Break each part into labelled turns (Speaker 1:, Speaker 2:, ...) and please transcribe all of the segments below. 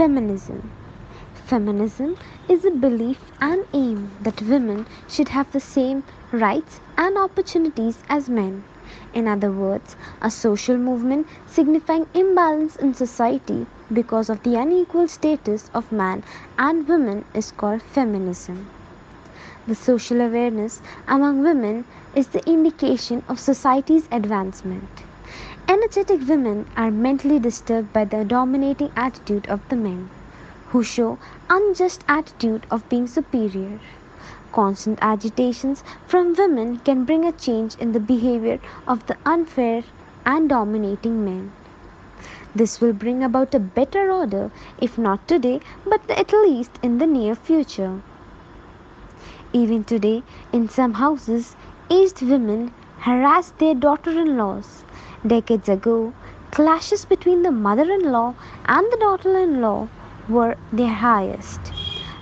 Speaker 1: Feminism Feminism is a belief and aim that women should have the same rights and opportunities as men. In other words, a social movement signifying imbalance in society because of the unequal status of man and women is called feminism. The social awareness among women is the indication of society's advancement. Energetic women are mentally disturbed by the dominating attitude of the men, who show unjust attitude of being superior. Constant agitations from women can bring a change in the behavior of the unfair and dominating men. This will bring about a better order, if not today, but at least in the near future. Even today, in some houses, aged women harass their daughter in laws. Decades ago, clashes between the mother in law and the daughter in law were their highest.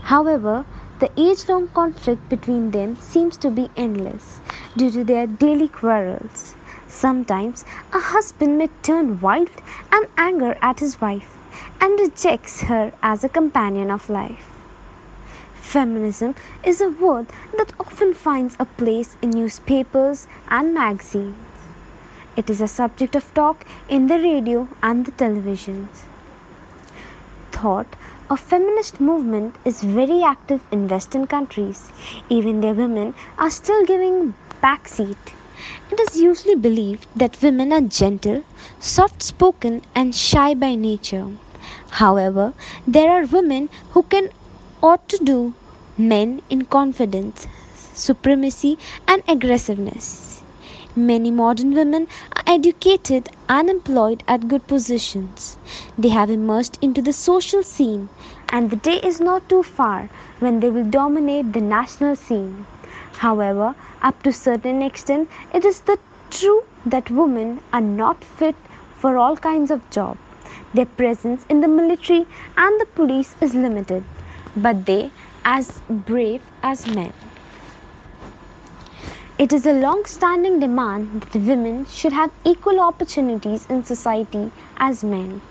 Speaker 1: However, the age long conflict between them seems to be endless due to their daily quarrels. Sometimes a husband may turn wild and anger at his wife and rejects her as a companion of life. Feminism is a word that often finds a place in newspapers and magazines. It is a subject of talk in the radio and the televisions. Thought a feminist movement is very active in western countries. Even there women are still giving backseat. It is usually believed that women are gentle, soft spoken and shy by nature. However, there are women who can ought to do men in confidence, supremacy, and aggressiveness. Many modern women are educated and employed at good positions. They have emerged into the social scene, and the day is not too far when they will dominate the national scene. However, up to certain extent, it is the true that women are not fit for all kinds of job. Their presence in the military and the police is limited, but they as brave as men. It is a long standing demand that women should have equal opportunities in society as men.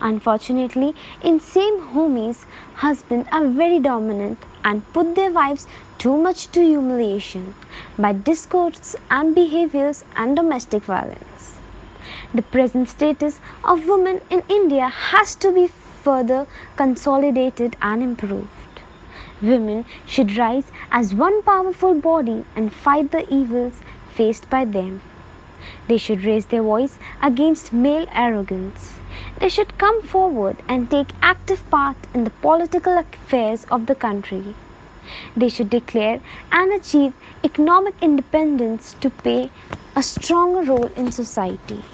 Speaker 1: Unfortunately, in same homies, husbands are very dominant and put their wives too much to humiliation by discourse and behaviors and domestic violence. The present status of women in India has to be further consolidated and improved. Women should rise as one powerful body and fight the evils faced by them. They should raise their voice against male arrogance. They should come forward and take active part in the political affairs of the country. They should declare and achieve economic independence to play a stronger role in society.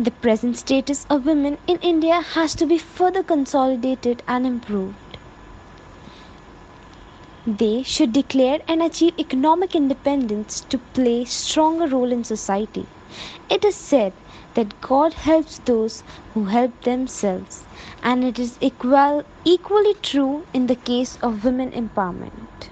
Speaker 1: The present status of women in India has to be further consolidated and improved. They should declare and achieve economic independence to play stronger role in society. It is said that God helps those who help themselves, and it is equal, equally true in the case of women empowerment.